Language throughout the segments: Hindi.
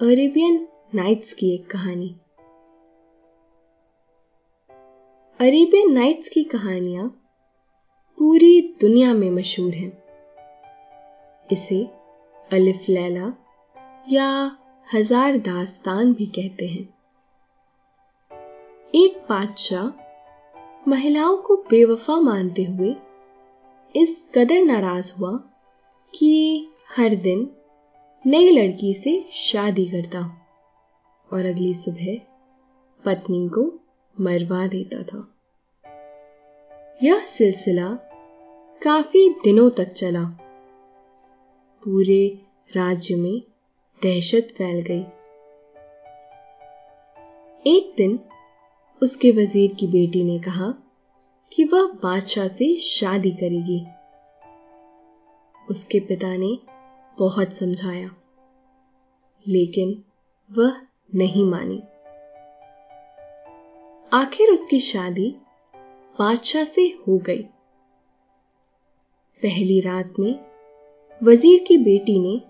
अरेबियन नाइट्स की एक कहानी। अरेबियन नाइट्स की कहानियाँ पूरी दुनिया में मशहूर हैं। इसे अलिफ लैला या हज़ार दास्तान भी कहते हैं। एक बादशाह महिलाओं को बेवफा मानते हुए इस कदर नाराज़ हुआ कि हर दिन नई लड़की से शादी करता और अगली सुबह पत्नी को मरवा देता था। यह सिलसिला काफ़ी दिनों तक चला। पूरे राज्य में दहशत फैल गई। एक दिन उसके वज़ीर की बेटी ने कहा कि वह बादशाह से शादी करेगी। उसके पिता ने बहुत समझाया। लेकिन वह नहीं मानी। आखिर उसकी शादी बादशाह से हो गई। पहली रात में वज़ीर की बेटी ने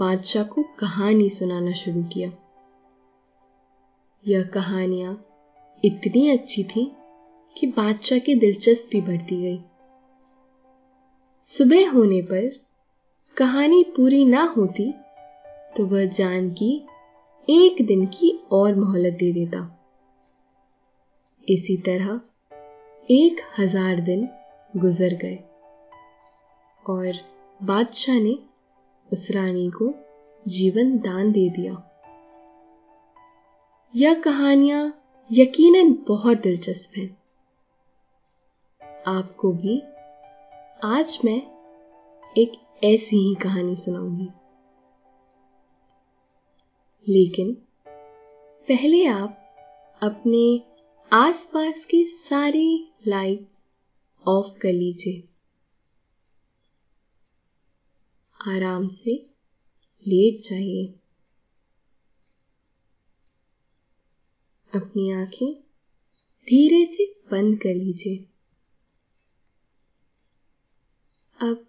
बादशाह को कहानी सुनाना शुरू किया। यह कहानियाँ इतनी अच्छी थी कि बादशाह की दिलचस्पी बढ़ती गई। सुबह होने पर कहानी पूरी ना होती तो वह जान की एक दिन की और मोहलत दे देता। इसी तरह एक हज़ार दिन गुजर गए और बादशाह ने उस रानी को जीवन दान दे दिया। यह कहानियाँ यकीनन बहुत दिलचस्प हैं। आपको भी आज मैं एक ऐसी ही कहानी सुनाऊँगी। लेकिन पहले आप अपने आसपास की सारी लाइट्स ऑफ़ कर लीजिए। आराम से लेट जाइए। अपनी आँखें धीरे से बंद कर लीजिए। अब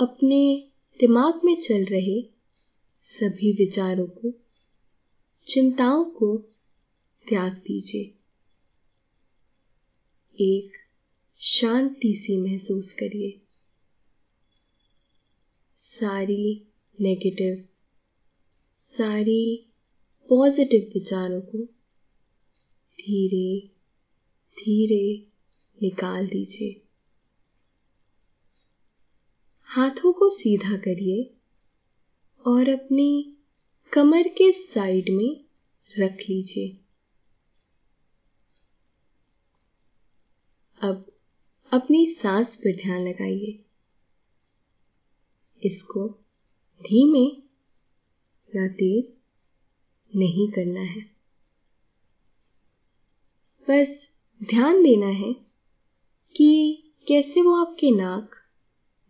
अपने दिमाग में चल रहे सभी विचारों को, चिंताओं को त्याग दीजिए। एक शांति सी महसूस करिए। सारी नेगेटिव सारी पॉजिटिव विचारों को धीरे धीरे निकाल दीजिए। हाथों को सीधा करिए और अपनी कमर के साइड में रख लीजिए। अब अपनी सांस पर ध्यान लगाइए। इसको धीमे या तेज नहीं करना है। बस ध्यान देना है कि कैसे वो आपके नाक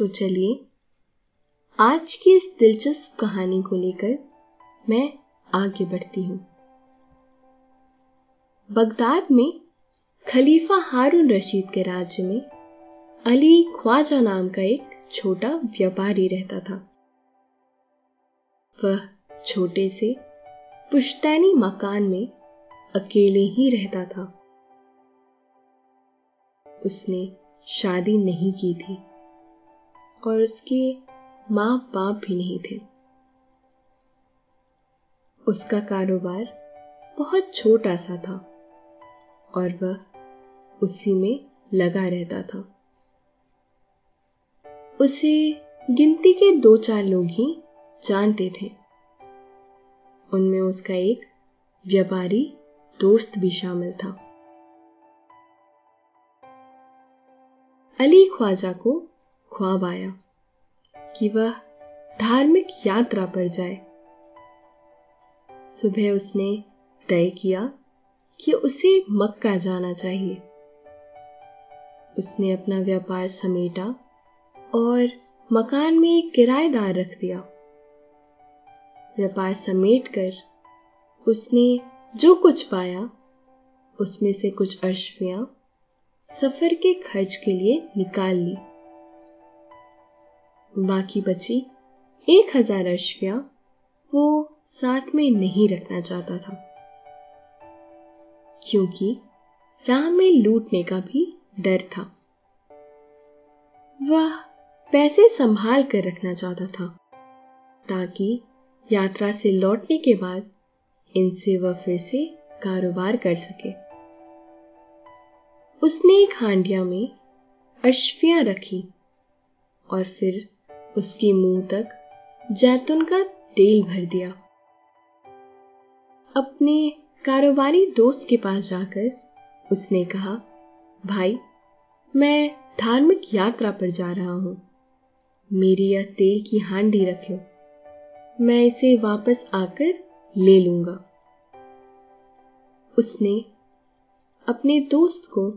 तो चलिए, आज की इस दिलचस्प कहानी को लेकर मैं आगे बढ़ती हूँ। बगदाद में खलीफा हारून रशीद के राज्य में अली ख्वाजा नाम का एक छोटा व्यापारी रहता था। वह छोटे से पुश्तैनी मकान में अकेले ही रहता था। उसने शादी नहीं की थी। और उसके माँ बाप भी नहीं थे। उसका कारोबार बहुत छोटा सा था और वह उसी में लगा रहता था। उसे गिनती के दो चार लोग ही जानते थे। उनमें उसका एक व्यापारी दोस्त भी शामिल था। अली ख्वाजा को ख्वाब आया कि वह धार्मिक यात्रा पर जाए। सुबह उसने तय किया कि उसे मक्का जाना चाहिए। उसने अपना व्यापार समेटा और मकान में एक किराएदार रख दिया। व्यापार समेट कर उसने जो कुछ पाया, उसमें से कुछ अश्वियाँ सफ़र के खर्च के लिए निकाल ली। बाकी बची एक हज़ार अश्विया वो साथ में नहीं रखना चाहता था। क्योंकि राह में लूटने का भी डर था। वह पैसे संभाल कर रखना चाहता था, ताकि यात्रा से लौटने के बाद इनसे वह फिर से कारोबार कर सके। उसने एक हांडिया में अश्वियाँ रखी और फिर उसके मुँह तक जैतून का तेल भर दिया। अपने कारोबारी दोस्त के पास जाकर उसने कहा, भाई, मैं धार्मिक यात्रा पर जा रहा हूँ। मेरी यह तेल की हांडी रख लो। मैं इसे वापस आकर ले लूँगा। उसने अपने दोस्त को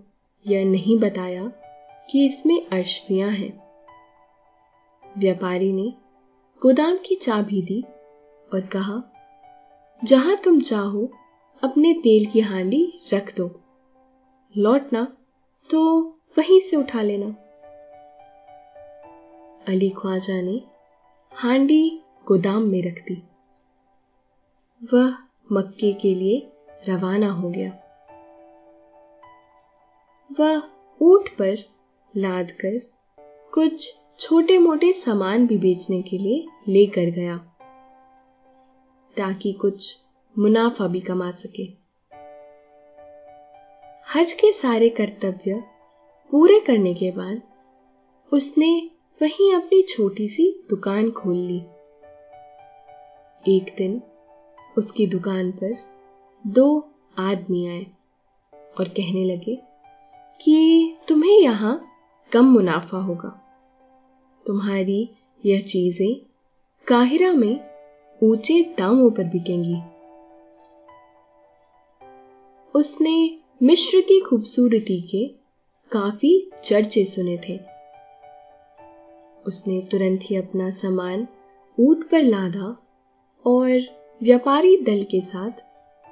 यह नहीं बताया कि इसमें अश्वियाँ हैं। व्यापारी ने गोदाम की चाबी दी और कहा, जहाँ तुम चाहो, अपने तेल की हांडी रख दो। लौटना तो वहीं से उठा लेना। अली ख्वाजा ने हांडी गोदाम में रख दी। वह मक्के के लिए रवाना हो गया। वह ऊट पर लाद कर कुछ छोटे मोटे सामान भी बेचने के लिए लेकर गया, ताकि कुछ मुनाफा भी कमा सके। हज के सारे कर्तव्य पूरे करने के बाद उसने वहीं अपनी छोटी सी दुकान खोल ली। एक दिन उसकी दुकान पर दो आदमी आए और कहने लगे कि तुम्हें यहाँ कम मुनाफा होगा। तुम्हारी यह चीज़ें काहिरा में ऊँचे दामों पर बिकेंगी। उसने मिश्र की खूबसूरती के काफ़ी चर्चे सुने थे। उसने तुरंत ही अपना सामान ऊट पर लादा और व्यापारी दल के साथ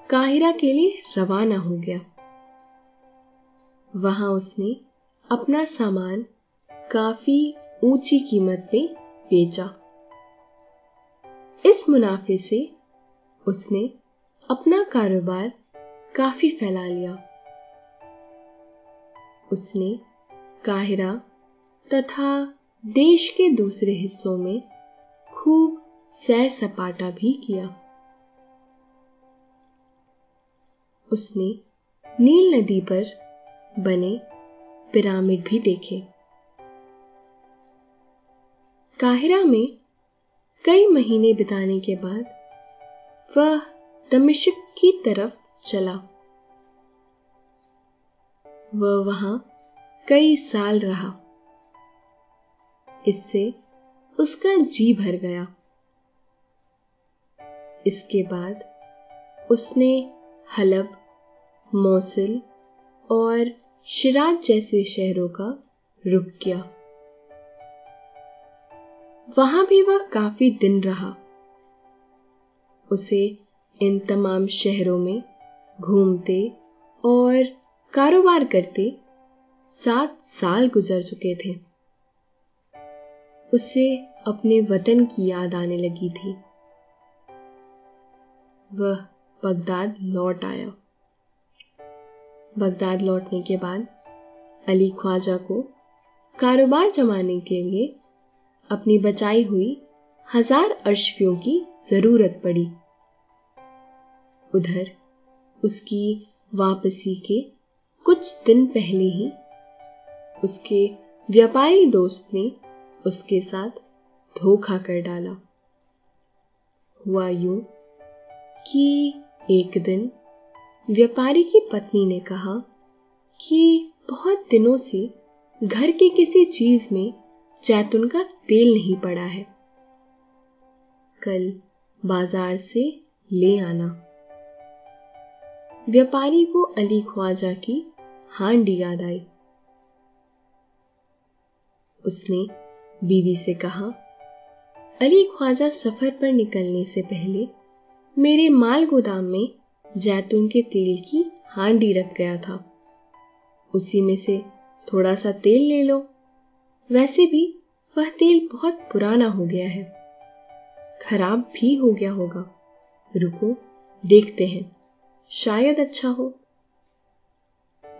काहिरा के लिए रवाना हो गया। वहाँ उसने अपना सामान काफ़ी ऊँची कीमत पे बेचा। इस मुनाफे से उसने अपना कारोबार काफ़ी फैला लिया। उसने काहिरा तथा देश के दूसरे हिस्सों में खूब सैर सपाटा भी किया। उसने नील नदी पर बने पिरामिड भी देखे। काहिरा में कई महीने बिताने के बाद वह दमिश्क की तरफ़ चला। वह वहाँ कई साल रहा। इससे उसका जी भर गया। इसके बाद उसने हलब, मौसिल और शिराज जैसे शहरों का रुख किया। वहाँ भी वह काफ़ी दिन रहा। उसे इन तमाम शहरों में घूमते और कारोबार करते सात साल गुजर चुके थे। उसे अपने वतन की याद आने लगी थी। वह बगदाद लौट आया। बगदाद लौटने के बाद अली ख्वाजा को कारोबार जमाने के लिए अपनी बचाई हुई हज़ार अश्वियों की ज़रूरत पड़ी। उधर उसकी वापसी के कुछ दिन पहले ही उसके व्यापारी दोस्त ने उसके साथ धोखा कर डाला। हुआ यूँ कि एक दिन व्यापारी की पत्नी ने कहा कि बहुत दिनों से घर की किसी चीज़ में जैतून का तेल नहीं पड़ा है। कल बाज़ार से ले आना। व्यापारी को अली ख्वाजा की हांडी याद आई। उसने बीवी से कहा, अली ख्वाजा सफ़र पर निकलने से पहले मेरे माल गोदाम में जैतून के तेल की हांडी रख गया था। उसी में से थोड़ा सा तेल ले लो। वैसे भी वह तेल बहुत पुराना हो गया है। खराब भी हो गया होगा। रुको, देखते हैं। शायद अच्छा हो।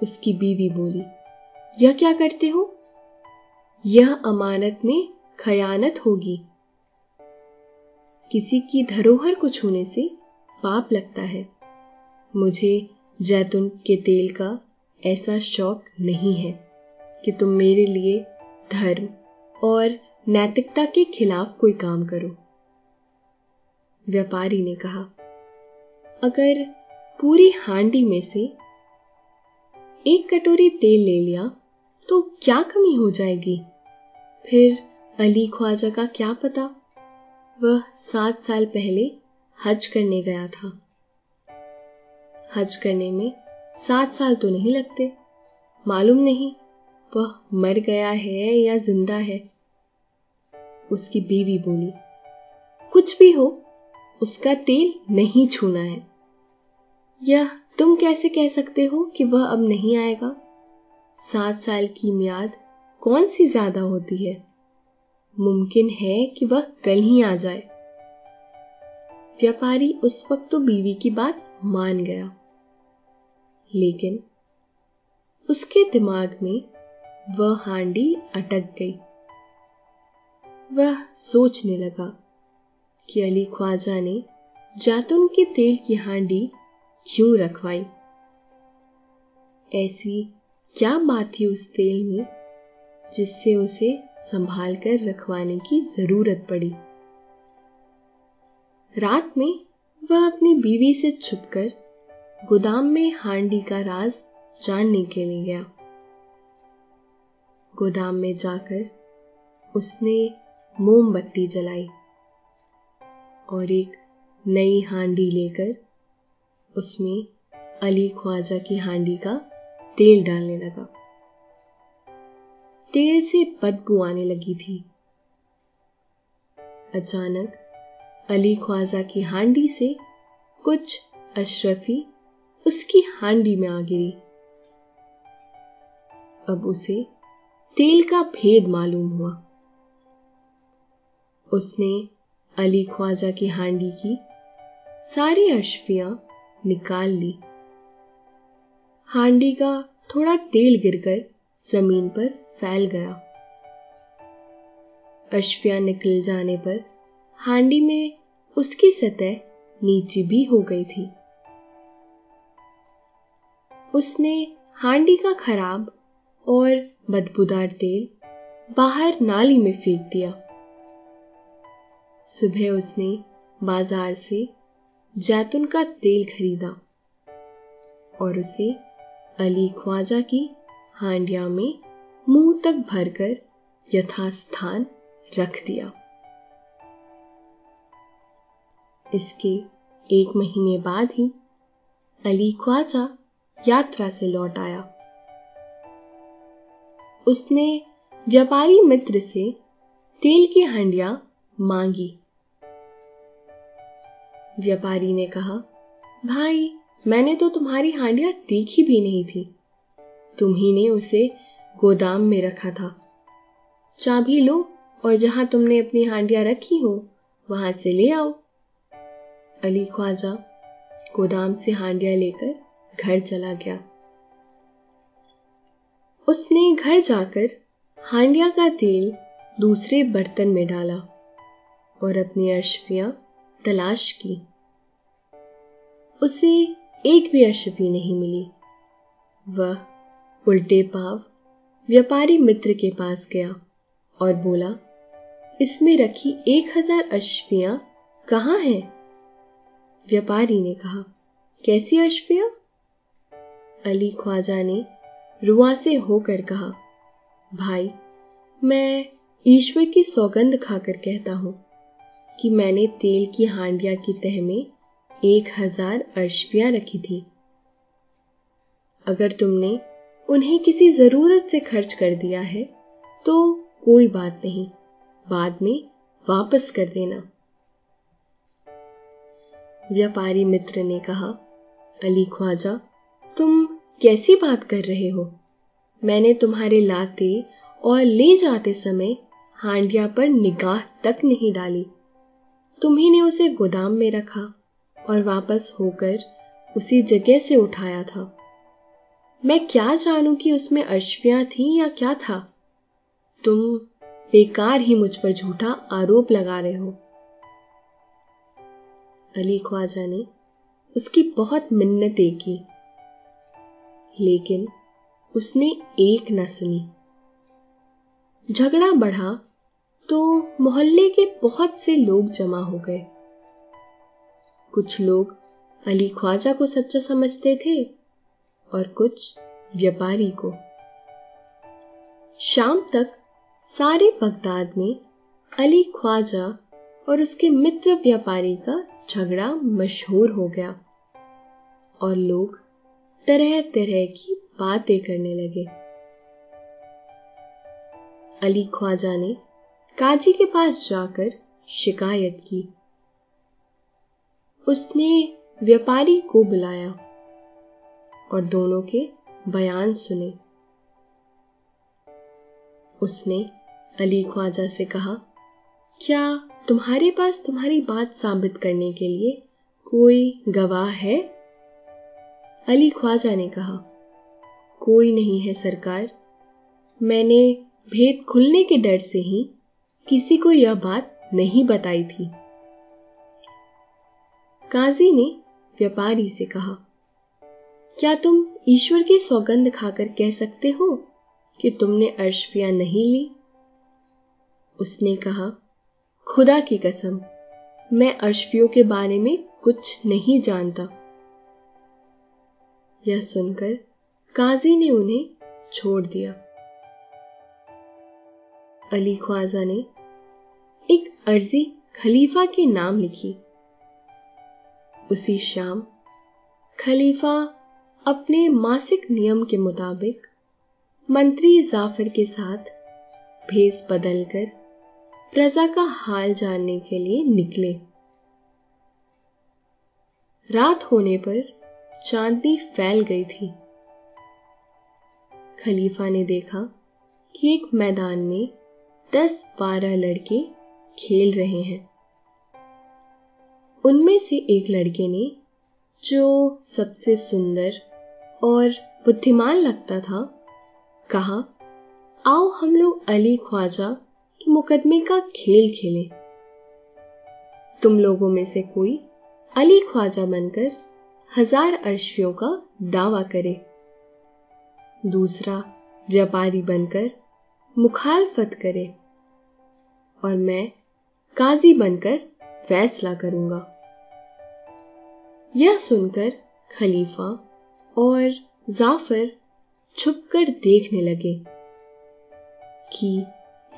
उसकी बीवी बोली, यह क्या करते हो? यह अमानत में खयानत होगी। किसी की धरोहर को छूने से पाप लगता है। मुझे जैतून के तेल का ऐसा शौक नहीं है कि तुम मेरे लिए धर्म और नैतिकता के खिलाफ कोई काम करो। व्यापारी ने कहा, अगर पूरी हांडी में से एक कटोरी तेल ले लिया तो क्या कमी हो जाएगी? फिर अली ख्वाजा का क्या पता? वह सात साल पहले हज करने गया था। हज करने में सात साल तो नहीं लगते। मालूम नहीं वह मर गया है या ज़िंदा है? उसकी बीवी बोली, कुछ भी हो, उसका तेल नहीं छूना है। यह तुम कैसे कह सकते हो कि वह अब नहीं आएगा? सात साल की म्याद कौन सी ज़्यादा होती है? मुमकिन है कि वह कल ही आ जाए। व्यापारी उस वक्त तो बीवी की बात मान गया। लेकिन उसके दिमाग में वह हांडी अटक गई। वह सोचने लगा कि अली ख्वाजा ने जातुन के तेल की हांडी क्यों रखवाई? ऐसी क्या बात थी उस तेल में जिससे उसे संभाल कर रखवाने की ज़रूरत पड़ी? रात में वह अपनी बीवी से छुपकर गोदाम में हांडी का राज जानने के लिए गया। गोदाम में जाकर उसने मोमबत्ती जलाई और एक नई हांडी लेकर उसमें अली ख्वाजा की हांडी का तेल डालने लगा। तेल से बदबू आने लगी थी। अचानक अली ख्वाजा की हांडी से कुछ अशरफी उसकी हांडी में आ गिरी। अब उसे तेल का भेद मालूम हुआ। उसने अली ख्वाजा की हांडी की सारी अशफियाँ निकाल ली। हांडी का थोड़ा तेल गिरकर ज़मीन पर फैल गया। अशफिया निकल जाने पर हांडी में उसकी सतह नीचे भी हो गई थी। उसने हांडी का खराब और बदबूदार तेल बाहर नाली में फेंक दिया। सुबह उसने बाज़ार से जैतून का तेल खरीदा और उसे अली ख्वाजा की हांडिया में मुँह तक भरकर यथास्थान रख दिया। इसके एक महीने बाद ही अली ख्वाजा यात्रा से लौट आया। उसने व्यापारी मित्र से तेल की हांडिया मांगी। व्यापारी ने कहा, भाई, मैंने तो तुम्हारी हांडिया देखी भी नहीं थी। तुम्ही ने उसे गोदाम में रखा था। चाबी लो और जहाँ तुमने अपनी हांडिया रखी हो, वहाँ से ले आओ। अली ख्वाजा गोदाम से हांडिया लेकर घर चला गया। उसने घर जाकर हांडिया का तेल दूसरे बर्तन में डाला और अपनी अशफिया तलाश की। उसे एक भी अशफी नहीं मिली। वह उल्टे पाव व्यापारी मित्र के पास गया और बोला, इसमें रखी एक हज़ार अशफियाँ कहाँ हैं? व्यापारी ने कहा, कैसी अशफिया अली ख्वाजा ने रुआ से होकर कहा, भाई, मैं ईश्वर की सौगंध खाकर कहता हूँ कि मैंने तेल की हांडिया की तह में एक हज़ार अशफियाँ रखी थी। अगर तुमने उन्हें किसी ज़रूरत से खर्च कर दिया है तो कोई बात नहीं, बाद में वापस कर देना। व्यापारी मित्र ने कहा, अली ख्वाजा, तुम कैसी बात कर रहे हो? मैंने तुम्हारे लाते और ले जाते समय हांडिया पर निगाह तक नहीं डाली। तुम्ही ने उसे गोदाम में रखा और वापस होकर उसी जगह से उठाया था। मैं क्या जानूं कि उसमें अश्वियाँ थी या क्या था? तुम बेकार ही मुझ पर झूठा आरोप लगा रहे हो। अली ख्वाजा ने उसकी बहुत मिन्नतें की। लेकिन उसने एक न सुनी। झगड़ा बढ़ा तो मोहल्ले के बहुत से लोग जमा हो गए। कुछ लोग अली ख्वाजा को सच्चा समझते थे और कुछ व्यापारी को। शाम तक सारे बगदाद में अली ख्वाजा और उसके मित्र व्यापारी का झगड़ा मशहूर हो गया और लोग तरह तरह की बातें करने लगे। अली ख्वाजा ने काजी के पास जाकर शिकायत की। उसने व्यापारी को बुलाया और दोनों के बयान सुने। उसने अली ख्वाजा से कहा, क्या तुम्हारे पास तुम्हारी बात साबित करने के लिए कोई गवाह है? अली ख्वाजा ने कहा, कोई नहीं है सरकार। मैंने भेद खुलने के डर से ही किसी को यह बात नहीं बताई थी। काजी ने व्यापारी से कहा, क्या तुम ईश्वर की सौगंध खाकर कह सकते हो कि तुमने अर्शफिया नहीं ली? उसने कहा, खुदा की कसम, मैं अर्शफियों के बारे में कुछ नहीं जानता। यह सुनकर काजी ने उन्हें छोड़ दिया। अली ख्वाजा ने एक अर्जी खलीफा के नाम लिखी। उसी शाम खलीफा अपने मासिक नियम के मुताबिक मंत्री जाफ़र के साथ भेस बदलकर प्रजा का हाल जानने के लिए निकले। रात होने पर चांदनी फैल गई थी। खलीफा ने देखा कि एक मैदान में दस बारह लड़के खेल रहे हैं। उनमें से एक लड़के ने, जो सबसे सुंदर और बुद्धिमान लगता था, कहा, आओ हम लोग अली ख्वाजा के मुकदमे का खेल खेलें। तुम लोगों में से कोई अली ख्वाजा बनकर हज़ार अर्शियों का दावा करे। दूसरा, व्यापारी बनकर मुखालफत करे। और मैं काजी बनकर फैसला करूँगा। यह सुनकर खलीफा और जाफ़र छुपकर देखने लगे कि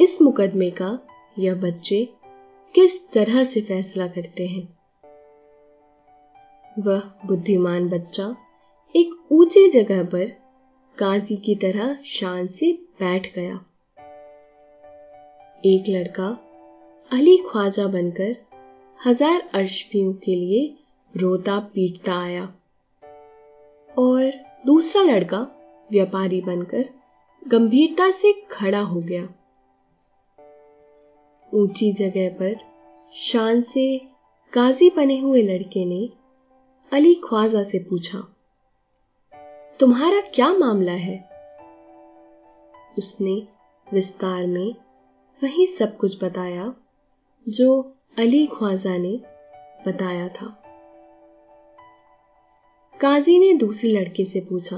इस मुकदमे का यह बच्चे किस तरह से फैसला करते हैं। वह बुद्धिमान बच्चा एक ऊँची जगह पर काजी की तरह शान से बैठ गया। एक लड़का अली ख्वाजा बनकर हज़ार अशफियों के लिए रोता पीटता आया और दूसरा लड़का व्यापारी बनकर गंभीरता से खड़ा हो गया। ऊँची जगह पर शान से काजी बने हुए लड़के ने अली ख्वाजा से पूछा, तुम्हारा क्या मामला है? उसने विस्तार में वही सब कुछ बताया जो अली ख्वाजा ने बताया था। काजी ने दूसरे लड़के से पूछा,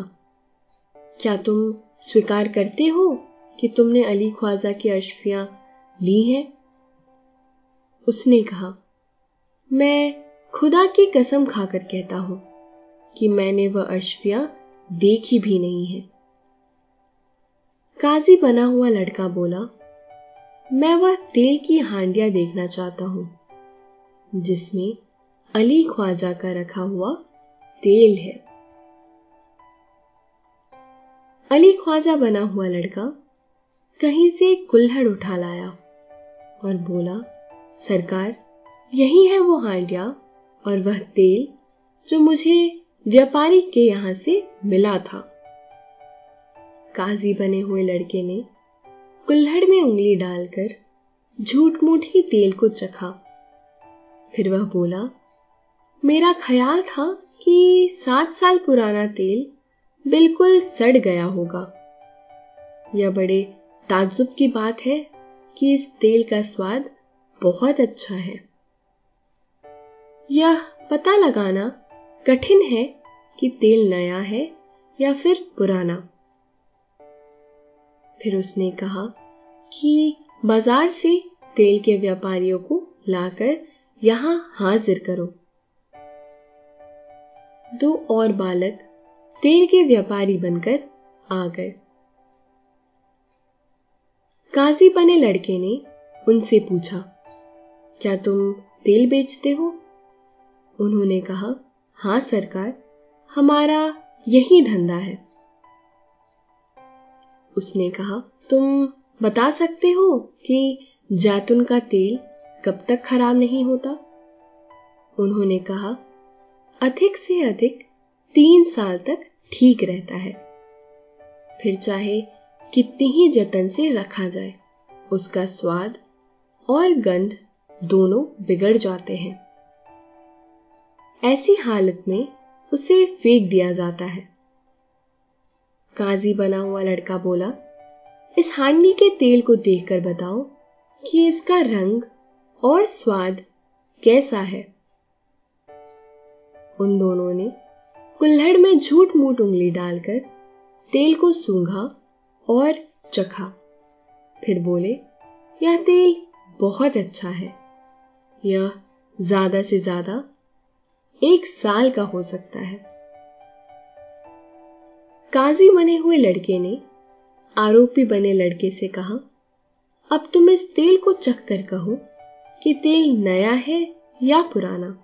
क्या तुम स्वीकार करते हो कि तुमने अली ख्वाजा की अशफिया ली हैं? उसने कहा, मैं खुदा की कसम खाकर कहता हूँ कि मैंने वह अशफिया देखी भी नहीं है। काजी बना हुआ लड़का बोला, मैं वह तेल की हांडिया देखना चाहता हूँ, जिसमें अली ख्वाजा का रखा हुआ तेल है। अली ख्वाजा बना हुआ लड़का कहीं से कुल्हड़ उठा लाया और बोला, सरकार, यही है वो हांडिया? और वह तेल जो मुझे व्यापारी के यहाँ से मिला था। काजी बने हुए लड़के ने कुल्हड़ में उंगली डालकर झूठ मूठ ही तेल को चखा। फिर वह बोला, मेरा ख्याल था कि सात साल पुराना तेल बिल्कुल सड़ गया होगा। यह बड़े ताज्जुब की बात है कि इस तेल का स्वाद बहुत अच्छा है। यह पता लगाना कठिन है कि तेल नया है या फिर पुराना। फिर उसने कहा कि बाज़ार से तेल के व्यापारियों को लाकर यहाँ हाजिर करो। दो और बालक तेल के व्यापारी बनकर आ गए। काजी बने लड़के ने उनसे पूछा, क्या तुम तेल बेचते हो? उन्होंने कहा, हाँ सरकार, हमारा यही धंधा है। उसने कहा, तुम बता सकते हो कि जैतून का तेल कब तक खराब नहीं होता? उन्होंने कहा, अधिक से अधिक तीन साल तक ठीक रहता है। फिर चाहे कितनी ही जतन से रखा जाए, उसका स्वाद और गंध दोनों बिगड़ जाते हैं। ऐसी हालत में उसे फेंक दिया जाता है। काजी बना हुआ लड़का बोला, इस हांडी के तेल को देखकर बताओ कि इसका रंग और स्वाद कैसा है? उन दोनों ने कुल्हड़ में झूठ मूठ उंगली डालकर तेल को सूंघा और चखा। फिर बोले, यह तेल बहुत अच्छा है। यह ज़्यादा से ज़्यादा एक साल का हो सकता है। काजी बने हुए लड़के ने आरोपी बने लड़के से कहा, अब तुम इस तेल को चख कर कहो कि तेल नया है या पुराना?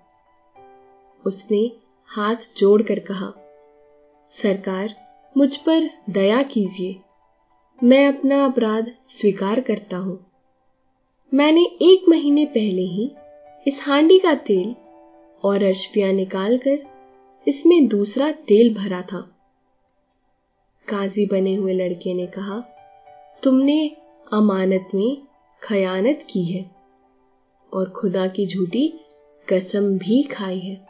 उसने हाथ जोड़कर कहा, सरकार, मुझ पर दया कीजिए। मैं अपना अपराध स्वीकार करता हूँ। मैंने एक महीने पहले ही इस हांडी का तेल और अशफिया निकालकर इसमें दूसरा तेल भरा था। काजी बने हुए लड़के ने कहा, तुमने अमानत में खयानत की है और खुदा की झूठी कसम भी खाई है।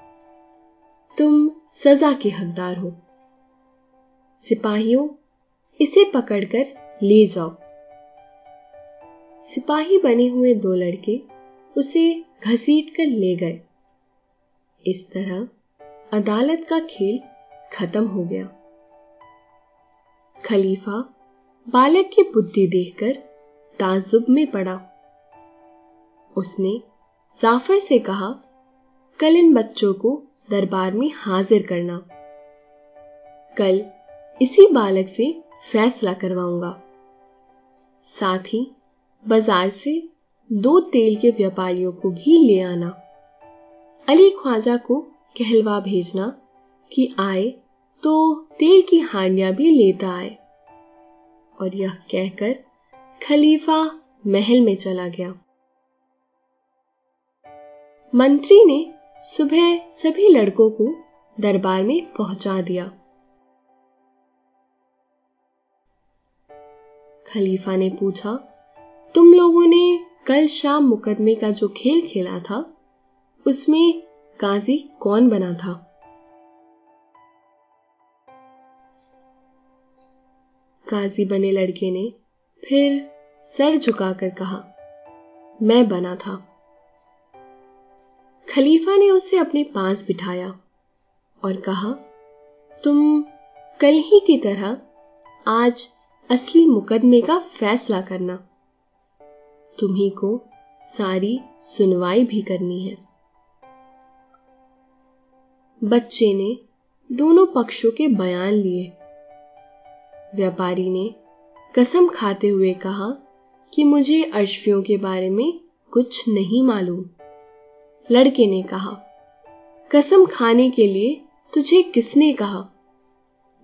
तुम सजा के हकदार हो। सिपाहियों, इसे पकड़कर ले जाओ। सिपाही बने हुए दो लड़के उसे घसीट कर ले गए। इस तरह अदालत का खेल खत्म हो गया। खलीफा बालक की बुद्धि देखकर ताजुब में पड़ा। उसने जाफ़र से कहा, कल इन बच्चों को दरबार में हाजिर करना। कल इसी बालक से फैसला करवाऊँगा। साथ ही बाज़ार से दो तेल के व्यापारियों को भी ले आना। अली ख्वाजा को कहलवा भेजना कि आए तो तेल की हांडियाँ भी लेता आए। और यह कहकर खलीफा महल में चला गया। मंत्री ने सुबह सभी लड़कों को दरबार में पहुँचा दिया। खलीफा ने पूछा, तुम लोगों ने कल शाम मुकदमे का जो खेल खेला था उसमें काजी कौन बना था? काजी बने लड़के ने फिर सर झुकाकर कहा, मैं बना था। खलीफा ने उसे अपने पास बिठाया और कहा, तुम कल ही की तरह आज असली मुकदमे का फैसला करना। तुम्ही को सारी सुनवाई भी करनी है। बच्चे ने दोनों पक्षों के बयान लिए। व्यापारी ने कसम खाते हुए कहा कि मुझे अश्वियों के बारे में कुछ नहीं मालूम। लड़के ने कहा, कसम खाने के लिए तुझे किसने कहा?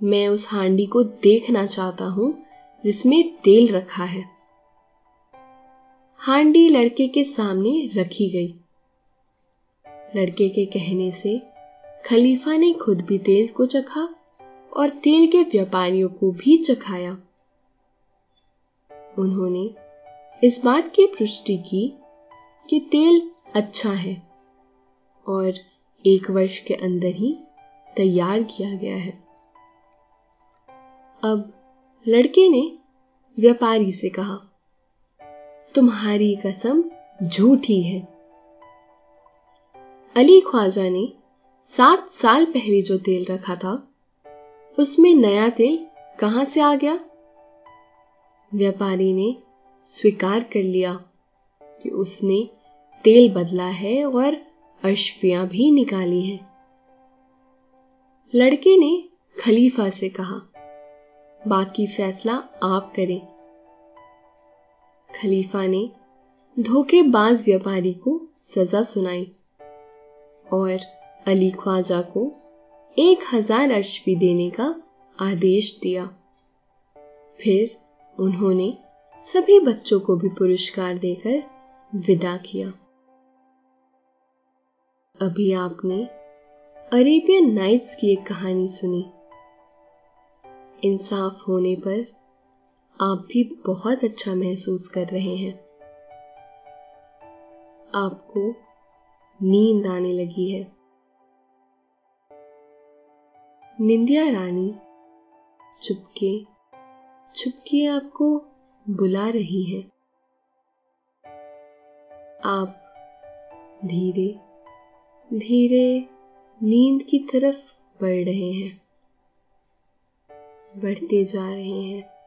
मैं उस हांडी को देखना चाहता हूँ जिसमें तेल रखा है। हांडी लड़के के सामने रखी गई। लड़के के कहने से खलीफा ने खुद भी तेल को चखा और तेल के व्यापारियों को भी चखाया। उन्होंने इस बात की पुष्टि की कि तेल अच्छा है और एक वर्ष के अंदर ही तैयार किया गया है। अब लड़के ने व्यापारी से कहा, तुम्हारी कसम झूठी है। अली ख्वाजा ने सात साल पहले जो तेल रखा था, उसमें नया तेल कहाँ से आ गया? व्यापारी ने स्वीकार कर लिया कि उसने तेल बदला है और अश्वियाँ भी निकाली हैं। लड़के ने खलीफा से कहा, बाकी फैसला आप करें। खलीफा ने धोखेबाज व्यापारी को सजा सुनाई और अली ख्वाजा को एक हज़ार अर्श भी देने का आदेश दिया। फिर उन्होंने सभी बच्चों को भी पुरस्कार देकर विदा किया। अभी आपने अरेबियन नाइट्स की एक कहानी सुनी। इंसाफ होने पर आप भी बहुत अच्छा महसूस कर रहे हैं। आपको नींद आने लगी है। निंदिया रानी चुपके चुपके आपको बुला रही है। आप धीरे धीरे नींद की तरफ़ बढ़ रहे हैं, बढ़ते जा रहे हैं।